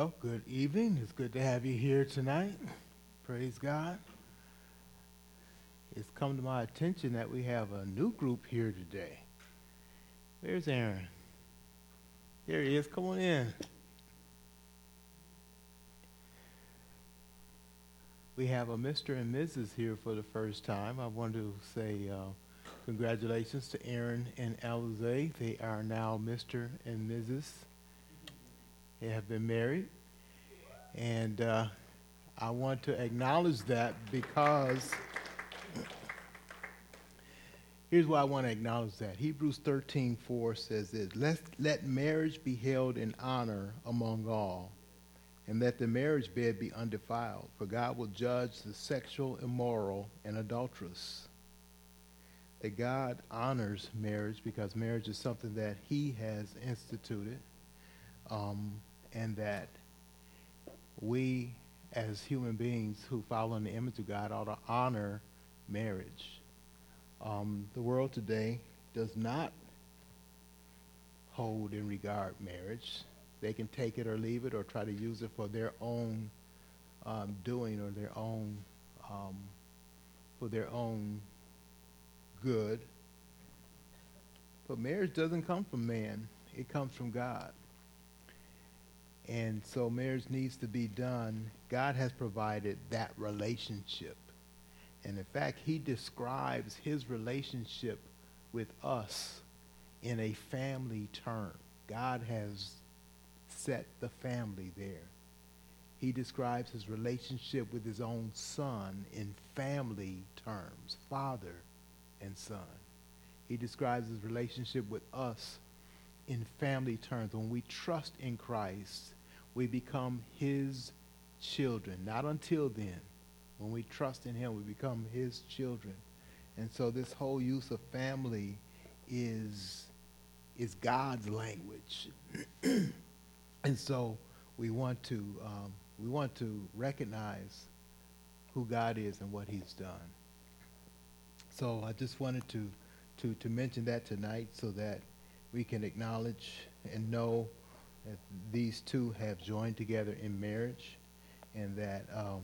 Oh, good evening. It's good to have you here tonight. Praise God. It's come to my attention that we have a new group here today. Where's Aaron? There he is. Come on in. We have a Mr. and Mrs. here for the first time. I want to say uh, congratulations to Aaron and Alize. They are now Mr. and Mrs. Have been married. And uh, I want to acknowledge that because here's why I want to acknowledge that. Hebrews 13 4 says this let, let marriage be held in honor among all, and let the marriage bed be undefiled, for God will judge the sexual, immoral, and adulterous. That God honors marriage because marriage is something that He has instituted. Um, and that we as human beings who follow in the image of God ought to honor marriage. Um, the world today does not hold in regard marriage. They can take it or leave it or try to use it for their own um, doing or their own um, for their own good. But marriage doesn't come from man; it comes from God. And so marriage needs to be done. God has provided that relationship. And in fact, he describes his relationship with us in a family term. God has set the family there. He describes his relationship with his own son in family terms, father and son. He describes his relationship with us in family terms. When we trust in Christ, we become his children. Not until then. When we trust in him, we become his children. And so this whole use of family is, is God's language. and so we want to um, we want to recognize who God is and what he's done. So I just wanted to, to, to mention that tonight so that we can acknowledge and know that these two have joined together in marriage, and that um,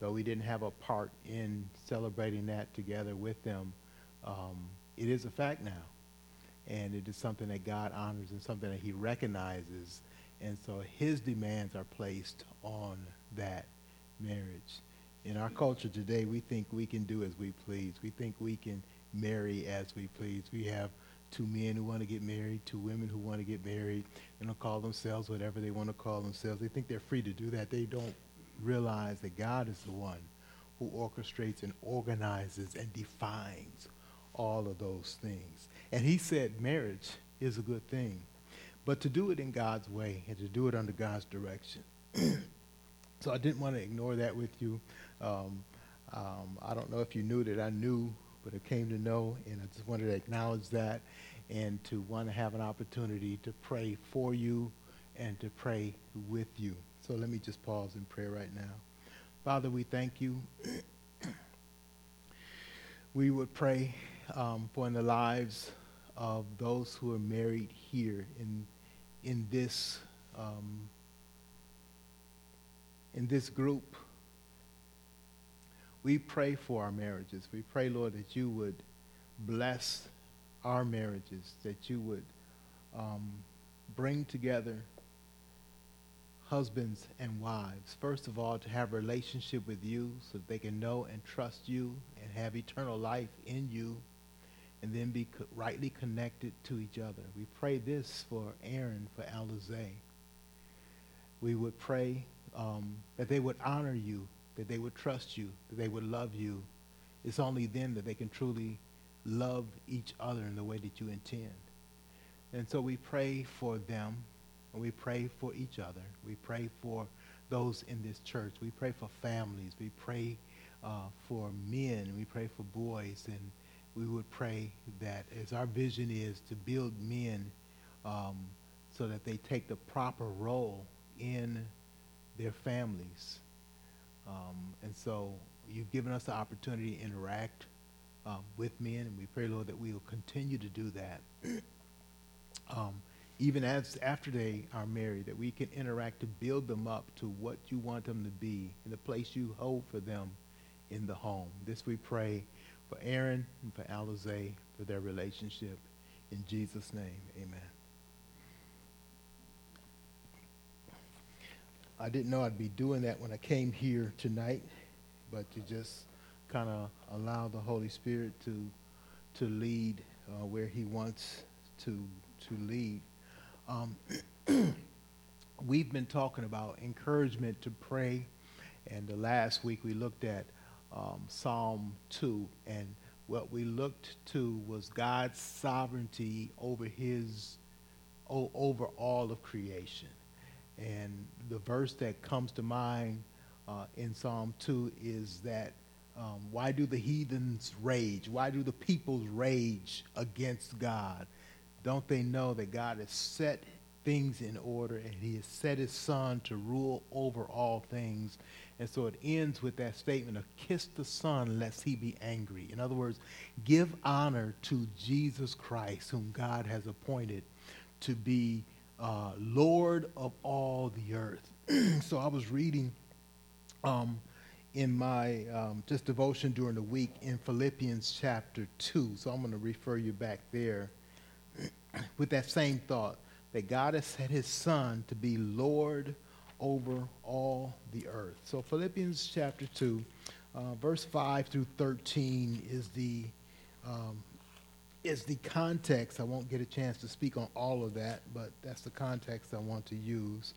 though we didn't have a part in celebrating that together with them, um, it is a fact now. And it is something that God honors and something that he recognizes. And so his demands are placed on that marriage. In our culture today, we think we can do as we please. We think we can marry as we please. We have two men who want to get married, two women who want to get married. And They don't call themselves whatever they want to call themselves. They think they're free to do that. They don't realize that God is the one who orchestrates and organizes and defines all of those things. And he said marriage is a good thing, but to do it in God's way and to do it under God's direction. so I didn't want to ignore that with you. Um, um, I don't know if you knew that I knew but I came to know, and I just wanted to acknowledge that and to want to have an opportunity to pray for you and to pray with you. So let me just pause in prayer right now. Father, we thank you. we would pray um, for in the lives of those who are married here in in this um, in this group we pray for our marriages. We pray, Lord, that you would bless our marriages, that you would um, bring together husbands and wives. First of all, to have a relationship with you so that they can know and trust you and have eternal life in you and then be co- rightly connected to each other. We pray this for Aaron, for Alize. We would pray um, that they would honor you that they would trust you, that they would love you. It's only then that they can truly love each other in the way that you intend. And so we pray for them, and we pray for each other. We pray for those in this church. We pray for families. We pray uh, for men. We pray for boys. And we would pray that as our vision is to build men um, so that they take the proper role in their families um, and so you've given us the opportunity to interact um, with men, and we pray, Lord, that we will continue to do that. um, even as after they are married, that we can interact to build them up to what you want them to be in the place you hold for them in the home. This we pray for Aaron and for Alize for their relationship. In Jesus' name, amen. I didn't know I'd be doing that when I came here tonight, but to just kind of allow the Holy Spirit to to lead uh, where He wants to to lead. Um, we've been talking about encouragement to pray, and the last week we looked at um, Psalm 2, and what we looked to was God's sovereignty over his over all of creation. And the verse that comes to mind uh, in Psalm 2 is that um, why do the heathens rage? Why do the peoples rage against God? Don't they know that God has set things in order and he has set his son to rule over all things? And so it ends with that statement of kiss the son lest he be angry. In other words, give honor to Jesus Christ, whom God has appointed to be uh, Lord of all the earth. so I was reading um, in my um, just devotion during the week in Philippians chapter 2. So I'm going to refer you back there with that same thought that God has set his son to be Lord over all the earth. So Philippians chapter 2, uh, verse 5 through 13 is the, um, is the context. I won't get a chance to speak on all of that, but that's the context I want to use.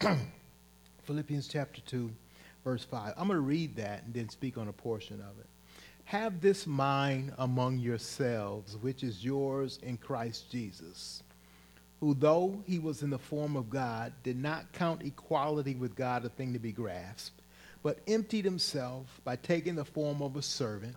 Philippians chapter 2, verse 5. I'm going to read that and then speak on a portion of it. Have this mind among yourselves, which is yours in Christ Jesus, who, though he was in the form of God, did not count equality with God a thing to be grasped, but emptied himself by taking the form of a servant,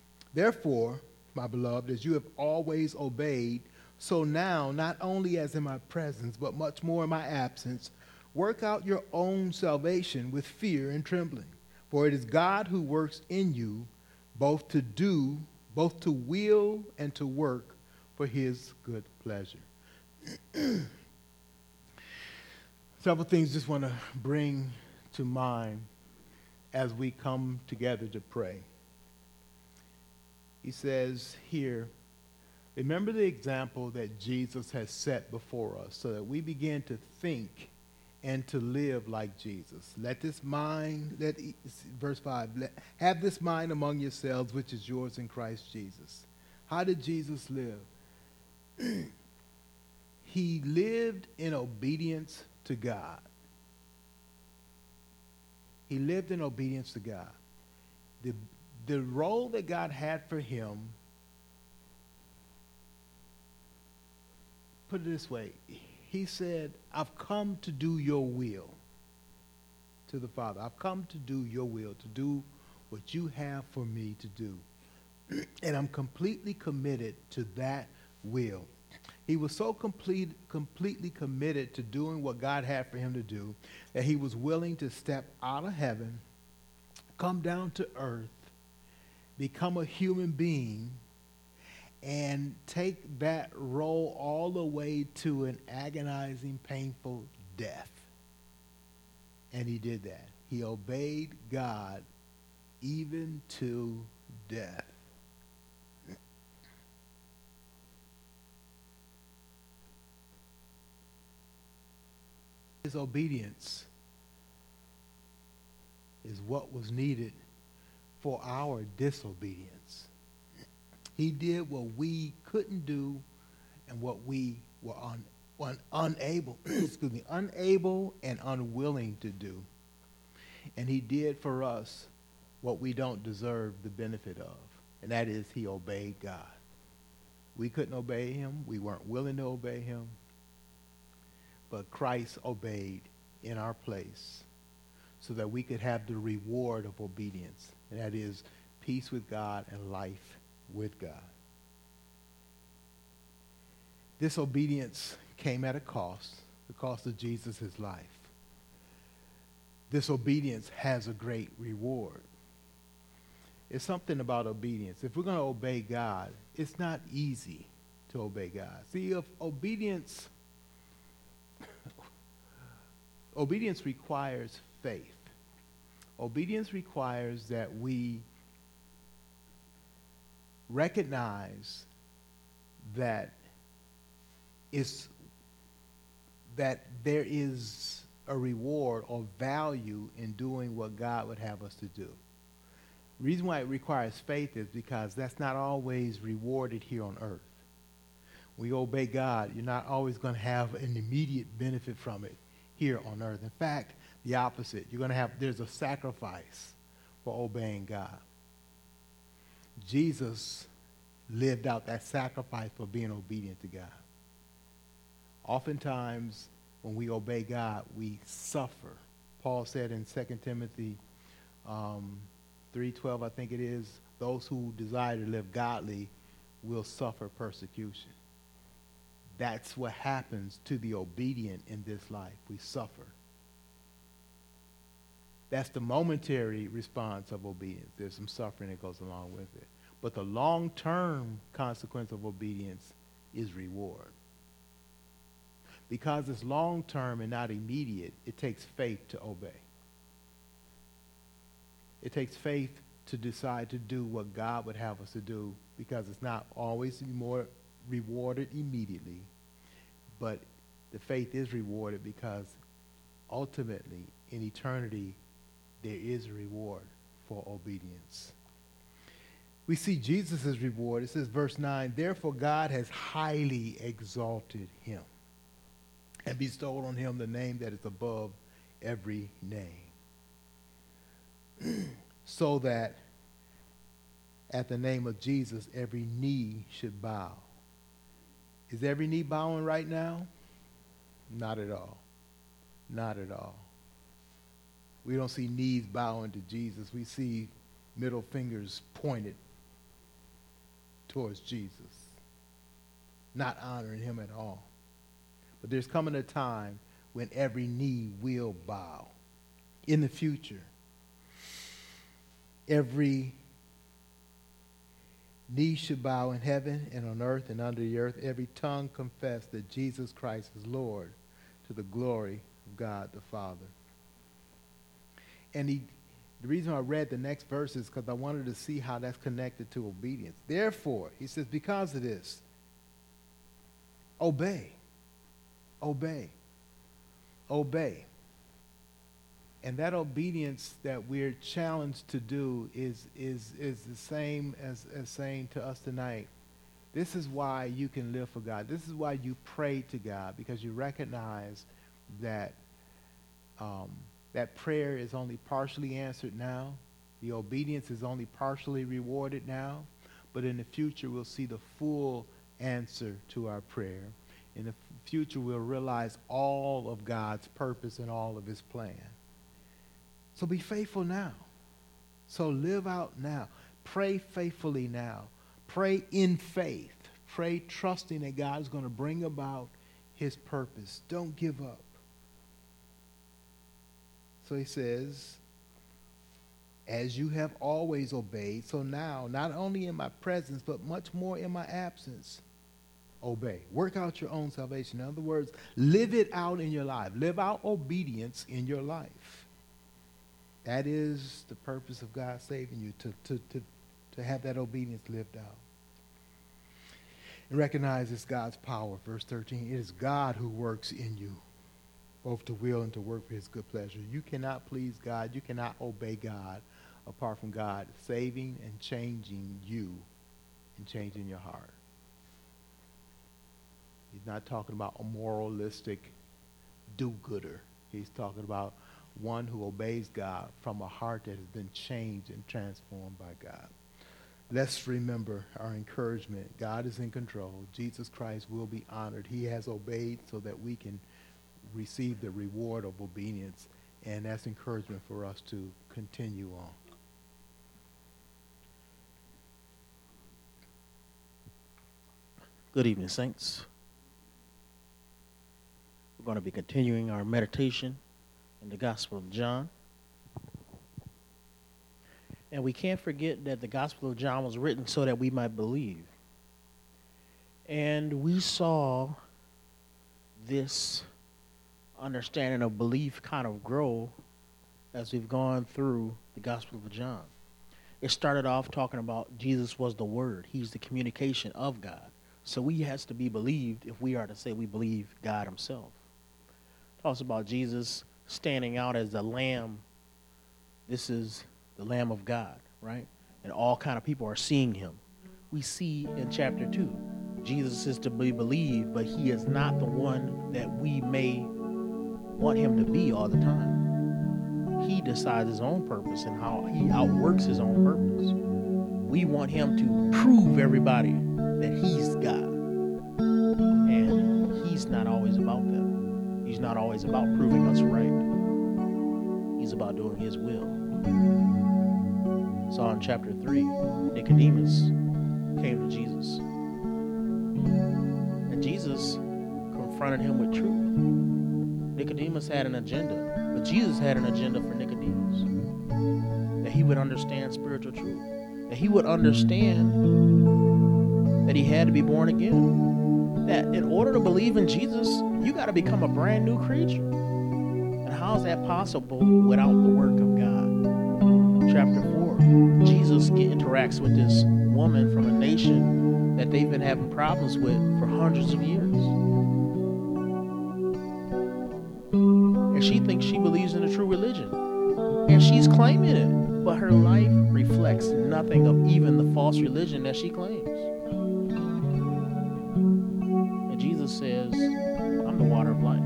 Therefore, my beloved, as you have always obeyed, so now, not only as in my presence, but much more in my absence, Work out your own salvation with fear and trembling. For it is God who works in you both to do, both to will and to work for his good pleasure. Several things just want to bring to mind as we come together to pray. He says here, remember the example that Jesus has set before us so that we begin to think and to live like Jesus. Let this mind, let verse 5, let, have this mind among yourselves which is yours in Christ Jesus. How did Jesus live? he lived in obedience to God. He lived in obedience to God. The, the role that God had for him, put it this way, he said, I've come to do your will to the Father. I've come to do your will, to do what you have for me to do. and I'm completely committed to that will. He was so complete, completely committed to doing what God had for him to do that he was willing to step out of heaven, come down to earth, become a human being, and take that role all the way to an agonizing, painful death. And he did that. He obeyed God even to death. His obedience is what was needed for our disobedience. He did what we couldn't do and what we were un, un, unable, excuse me, unable and unwilling to do. And he did for us what we don't deserve the benefit of, and that is he obeyed God. We couldn't obey him. We weren't willing to obey him. But Christ obeyed in our place so that we could have the reward of obedience, and that is peace with God and life with God. This obedience came at a cost, the cost of Jesus' life. This obedience has a great reward. It's something about obedience. If we're going to obey God, it's not easy to obey God. See, if obedience obedience requires faith. Obedience requires that we recognize that it's that there is a reward or value in doing what God would have us to do. Reason why it requires faith is because that's not always rewarded here on earth. We obey God, you're not always going to have an immediate benefit from it here on earth. In fact, the opposite. You're going to have, there's a sacrifice for obeying God. Jesus lived out that sacrifice for being obedient to God. Oftentimes, when we obey God, we suffer. Paul said in 2 Timothy um, 3.12, I think it is, those who desire to live godly will suffer persecution. That's what happens to the obedient in this life. We suffer. That's the momentary response of obedience. There's some suffering that goes along with it. But the long-term consequence of obedience is reward. Because it's long-term and not immediate, it takes faith to obey. It takes faith to decide to do what God would have us to do because it's not always more rewarded immediately, but the faith is rewarded because ultimately in eternity there is a reward for obedience. We see Jesus' reward. It says, verse 9, Therefore God has highly exalted him and bestowed on him the name that is above every name. so that at the name of Jesus, every knee should bow. Is every knee bowing right now? Not at all. Not at all. We don't see knees bowing to Jesus. We see middle fingers pointed towards Jesus, not honoring him at all. But there's coming a time when every knee will bow. In the future, every knee should bow in heaven and on earth and under the earth. Every tongue confess that Jesus Christ is Lord to the glory of God the Father. And he, the reason I read the next verse is because I wanted to see how that's connected to obedience. Therefore, he says, because of this, obey obey. Obey. And that obedience that we're challenged to do is, is, is the same as, as saying to us tonight, this is why you can live for God. This is why you pray to God, because you recognize that um, that prayer is only partially answered now. The obedience is only partially rewarded now. But in the future, we'll see the full answer to our prayer in the future we'll realize all of God's purpose and all of his plan. So be faithful now. So live out now. Pray faithfully now. Pray in faith. Pray trusting that God is going to bring about his purpose. Don't give up. So he says, as you have always obeyed, so now, not only in my presence, but much more in my absence, obey. Work out your own salvation. In other words, live it out in your life. Live out obedience in your life. That is the purpose of God saving you, to, to, to, to have that obedience lived out. And recognize it's God's power. Verse 13, it is God who works in you, both to will and to work for his good pleasure. You cannot please God. You cannot obey God apart from God saving and changing you and changing your heart. He's not talking about a moralistic do-gooder. He's talking about one who obeys God from a heart that has been changed and transformed by God. let's remember our encouragement. God is in control. Jesus Christ will be honored. He has obeyed so that we can receive the reward of obedience. And that's encouragement for us to continue on. Good evening, Saints. We're going to be continuing our meditation in the Gospel of John. And we can't forget that the Gospel of John was written so that we might believe. And we saw this understanding of belief kind of grow as we've gone through the Gospel of John. It started off talking about Jesus was the Word, He's the communication of God. So we has to be believed if we are to say we believe God Himself. Talks about Jesus standing out as the Lamb. This is the Lamb of God, right? And all kind of people are seeing him. We see in chapter 2, Jesus is to be believed, but he is not the one that we may want him to be all the time. He decides his own purpose and how he outworks his own purpose. We want him to prove everybody that he's God. And he's not always about that. He's not always about proving us right. He's about doing his will saw in chapter 3, Nicodemus came to Jesus. And Jesus confronted him with truth. Nicodemus had an agenda, but Jesus had an agenda for Nicodemus. That he would understand spiritual truth, that he would understand that he had to be born again. That in order to believe in Jesus, you got to become a brand new creature. And how is that possible without the work of God? Chapter 4 Jesus interacts with this woman from a nation that they've been having problems with for hundreds of years. And she thinks she believes in a true religion. And she's claiming it. But her life reflects nothing of even the false religion that she claims. And Jesus says, I'm the water of life.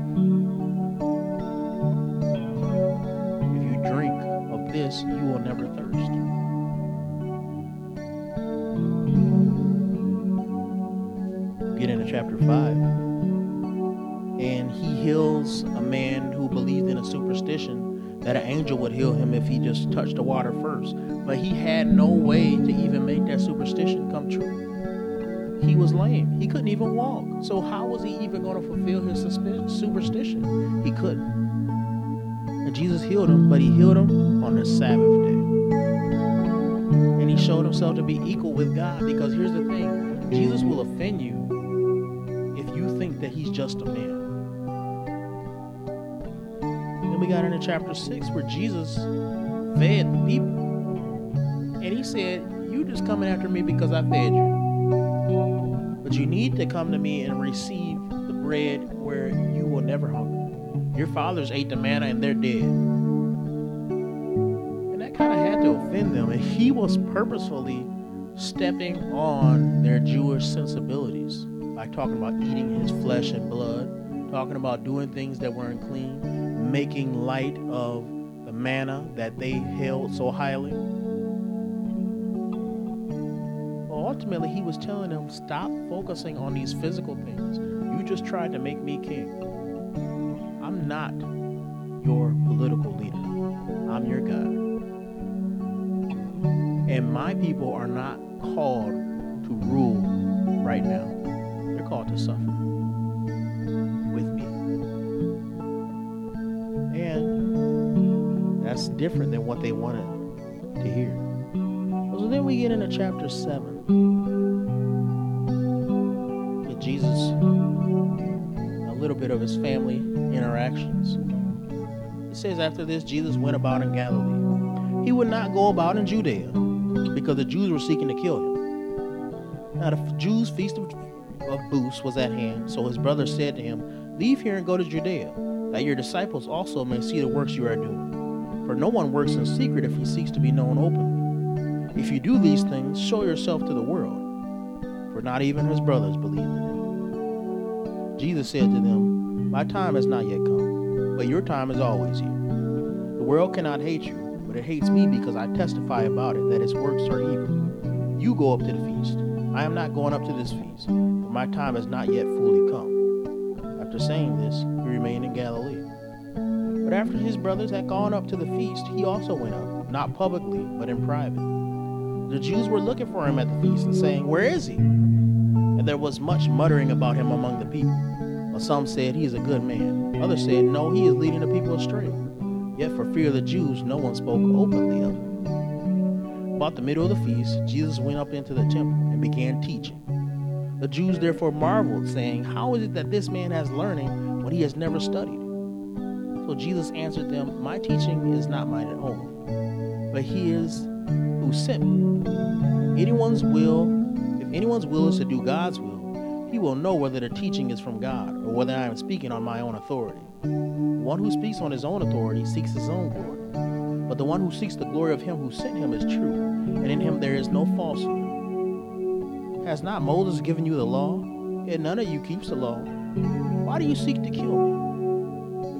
If you drink of this, you will never thirst. Get into chapter 5. And he heals a man that an angel would heal him if he just touched the water first. But he had no way to even make that superstition come true. He was lame. He couldn't even walk. So how was he even going to fulfill his superstition? He couldn't. And Jesus healed him, but he healed him on the Sabbath day. And he showed himself to be equal with God because here's the thing Jesus will offend you if you think that he's just a man. We got into chapter 6 where Jesus fed the people. And he said, You just coming after me because I fed you. But you need to come to me and receive the bread where you will never hunger. Your fathers ate the manna and they're dead. And that kind of had to offend them. And he was purposefully stepping on their Jewish sensibilities by talking about eating his flesh and blood, talking about doing things that were unclean, making light of the manna that they held so highly. Well, ultimately, he was telling them, stop focusing on these physical things. You just tried to make me king. I'm not your political leader. I'm your God. And my people are not called to rule right now. They're called to suffer Different than what they wanted to hear. So then we get into chapter 7 with Jesus, a little bit of his family interactions. It says, After this, Jesus went about in Galilee. He would not go about in Judea because the Jews were seeking to kill him. Now, the Jews' feast of booths was at hand, so his brother said to him, Leave here and go to Judea, that your disciples also may see the works you are doing. For no one works in secret if he seeks to be known openly. If you do these things, show yourself to the world. For not even his brothers believed in him. Jesus said to them, My time has not yet come, but your time is always here. The world cannot hate you, but it hates me because I testify about it that its works are evil. You go up to the feast. I am not going up to this feast, for my time has not yet fully come. After saying this, he remained in Galilee. But after his brothers had gone up to the feast, he also went up, not publicly, but in private. The Jews were looking for him at the feast and saying, Where is he? And there was much muttering about him among the people. But some said, He is a good man. Others said, No, he is leading the people astray. Yet for fear of the Jews, no one spoke openly of him. About the middle of the feast, Jesus went up into the temple and began teaching. The Jews therefore marveled, saying, How is it that this man has learning when he has never studied? So Jesus answered them, My teaching is not mine own, but he is who sent me. Anyone's will, if anyone's will is to do God's will, he will know whether the teaching is from God or whether I am speaking on my own authority. One who speaks on his own authority seeks his own glory. But the one who seeks the glory of him who sent him is true, and in him there is no falsehood. Has not Moses given you the law? Yet none of you keeps the law. Why do you seek to kill me?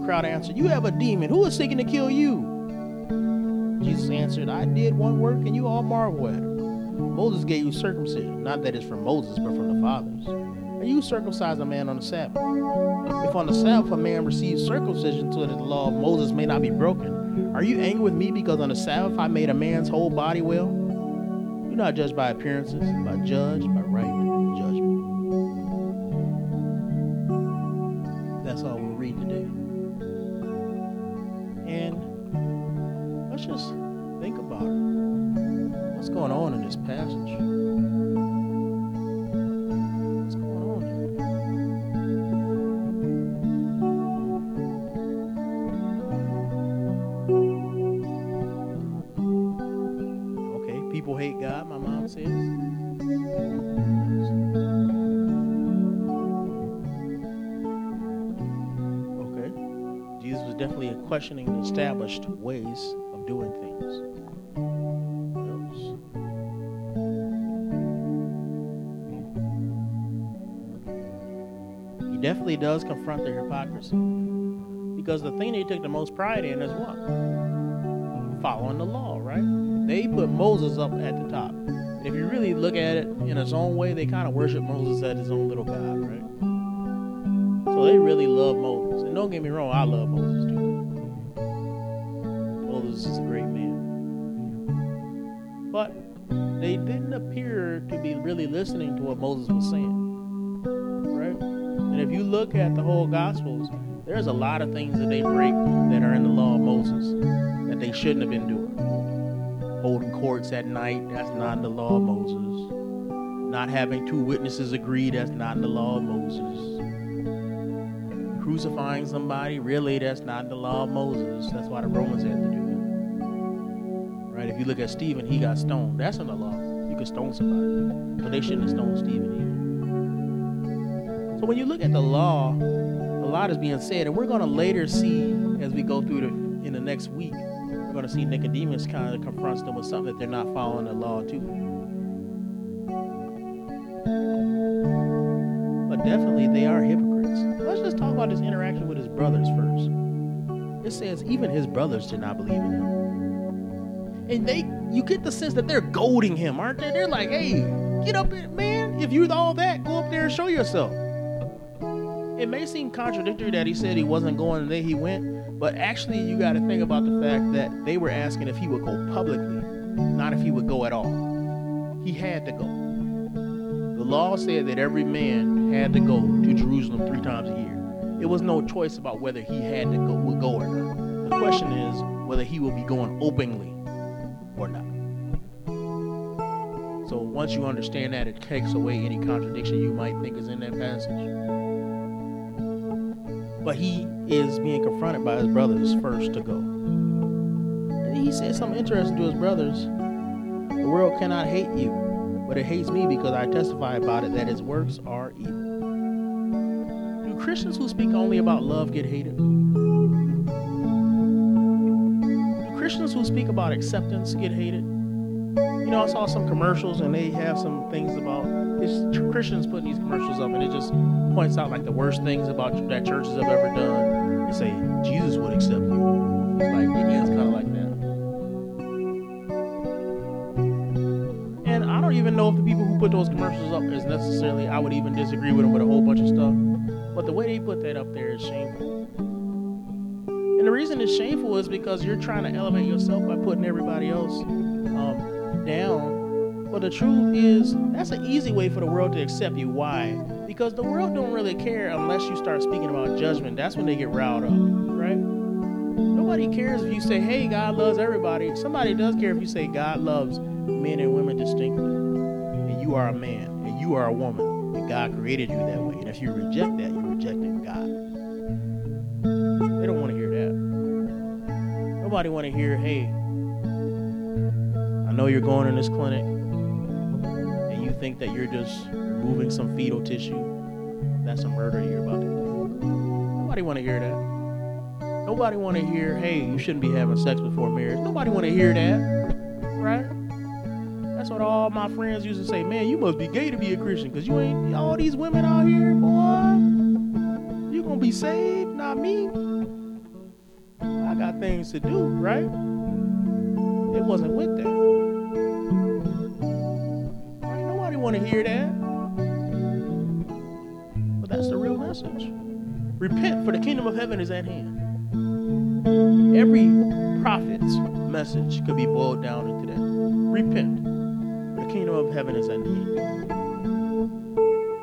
Crowd answered, You have a demon. Who is seeking to kill you? Jesus answered, I did one work, and you all marvel at it. Moses gave you circumcision, not that it's from Moses, but from the fathers. And you circumcise a man on the Sabbath. If on the Sabbath a man receives circumcision so that the law of Moses may not be broken, are you angry with me because on the Sabbath I made a man's whole body well? Do not judge by appearances, but judge by What's going on in this passage? What's going on? Okay, people hate God, my mom says. Okay. Jesus was definitely questioning established ways Does confront their hypocrisy. Because the thing they took the most pride in is what? Following the law, right? They put Moses up at the top. If you really look at it in its own way, they kind of worship Moses as his own little god, right? So they really love Moses. And don't get me wrong, I love Moses too. Moses is a great man. But they didn't appear to be really listening to what Moses was saying. And if you look at the whole Gospels, there's a lot of things that they break that are in the law of Moses that they shouldn't have been doing. Holding courts at night, that's not in the law of Moses. Not having two witnesses agree, that's not in the law of Moses crucifying somebody, really, that's not in the law of Moses. That's why the Romans had to do it. Right? If you look at Stephen, he got stoned. That's in the law. You could stone somebody. But they shouldn't have stoned Stephen either. So when you look at the law, a lot is being said, and we're going to later see as we go through the in the next week. We're going to see Nicodemus kind of confronts them with something that they're not following the law too. But definitely they are hypocrites. Let's just talk about his interaction with his brothers first. It says even his brothers did not believe in him. And they you get the sense that they're goading him, aren't they? They're like, hey, get up man. If you're all that, go up there and show yourself. It may seem contradictory that he said he wasn't going and then he went, but actually you gotta think about the fact that they were asking if he would go publicly, not if he would go at all. He had to go. The law said that every man had to go to Jerusalem three times a year. It was no choice about whether he had to go would go or not. The question is whether he will be going openly or not. So once you understand that, it takes away any contradiction you might think is in that passage. But he is being confronted by his brothers first to go. And he said something interesting to his brothers. The world cannot hate you, but it hates me because I testify about it that its works are evil. Do Christians who speak only about love get hated? Do Christians who speak about acceptance get hated? You know, I saw some commercials and they have some things about it's Christians putting these commercials up and it just points out like the worst things about that churches have ever done. They say Jesus would accept you. It's like it ends kind of like that. And I don't even even know if the people who put those commercials up is necessarily, I would even disagree with them with a whole bunch of stuff. But the way they put that up there is shameful. And the reason it's shameful is because you're trying to elevate yourself by putting everybody else um, down. But the truth is, that's an easy way for the world to accept you. Why? Because the world don't really care unless you start speaking about judgment. That's when they get riled up, right? Nobody cares if you say, hey, God loves everybody. Somebody does care if you say God loves men and women distinctly. And you are a man and you are a woman. And God created you that way. And if you reject that, you're rejecting God. They don't want to hear that. Nobody want to hear, hey, I know you're going in this clinic think that you're just removing some fetal tissue. That's a murder you're about to do. Nobody want to hear that. Nobody want to hear, hey, you shouldn't be having sex before marriage. Nobody want to hear that, right? That's what all my friends used to say. Man, you must be gay to be a Christian, cause you ain't all these women out here, boy. You gonna be saved, not me. I got things to do, right? It wasn't with that. Want to hear that. But that's the real message. Repent, for the kingdom of heaven is at hand. Every prophet's message could be boiled down into that. Repent, for the kingdom of heaven is at hand.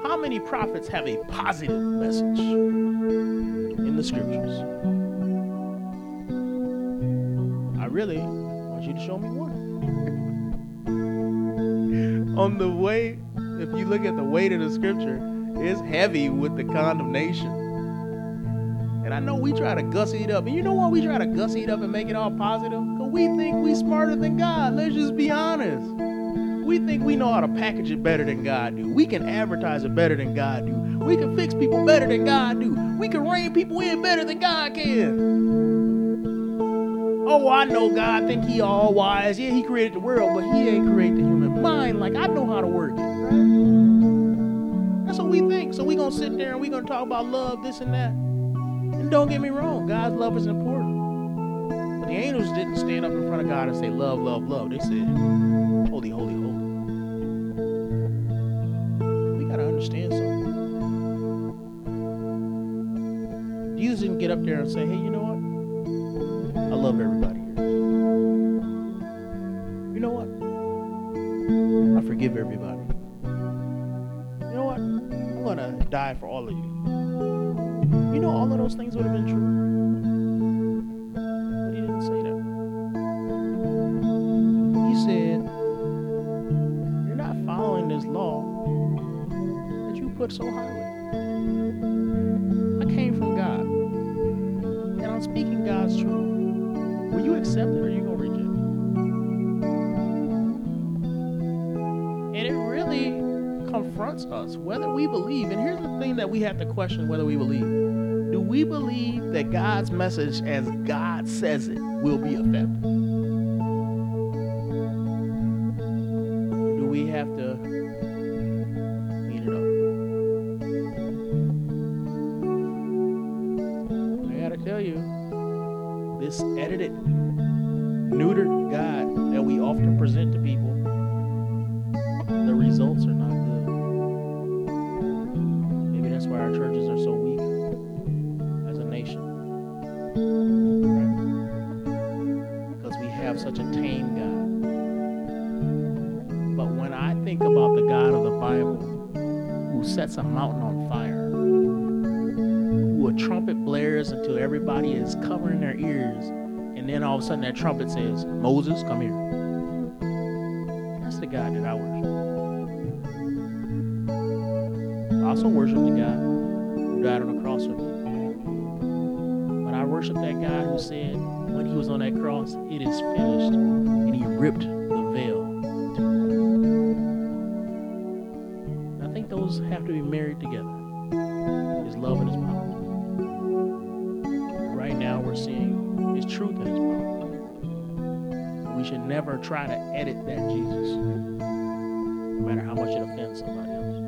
How many prophets have a positive message in the scriptures? I really want you to show me one. On the way, if you look at the weight of the scripture, it's heavy with the condemnation. And I know we try to gussy it up. And you know why we try to gussy it up and make it all positive? Because we think we smarter than God. Let's just be honest. We think we know how to package it better than God do. We can advertise it better than God do. We can fix people better than God do. We can rein people in better than God can. Oh, I know God think he all wise. Yeah, he created the world, but he ain't created the mind like I know how to work it? That's what we think. So we're gonna sit there and we're gonna talk about love, this and that. And don't get me wrong, God's love is important. But the angels didn't stand up in front of God and say, Love, love, love. They said, Holy, holy, holy. We got to understand something. Jesus didn't get up there and say, Hey, you know what? I love everybody forgive everybody. You know what? I'm going to die for all of you. You know, all of those things would have been true. But he didn't say that. He said, You're not following this law that you put so highly. Confronts us whether we believe. And here's the thing that we have to question whether we believe. Do we believe that God's message, as God says it, will be effective? And then all of a sudden that trumpet says, Moses, come here. That's the God that I worship. I also worship the God who died on the cross for me. But I worship that God who said, when he was on that cross, it is finished, and he ripped the veil. I think those have to be married together. His love and his truth in his power. We should never try to edit that Jesus, no matter how much it offends somebody else.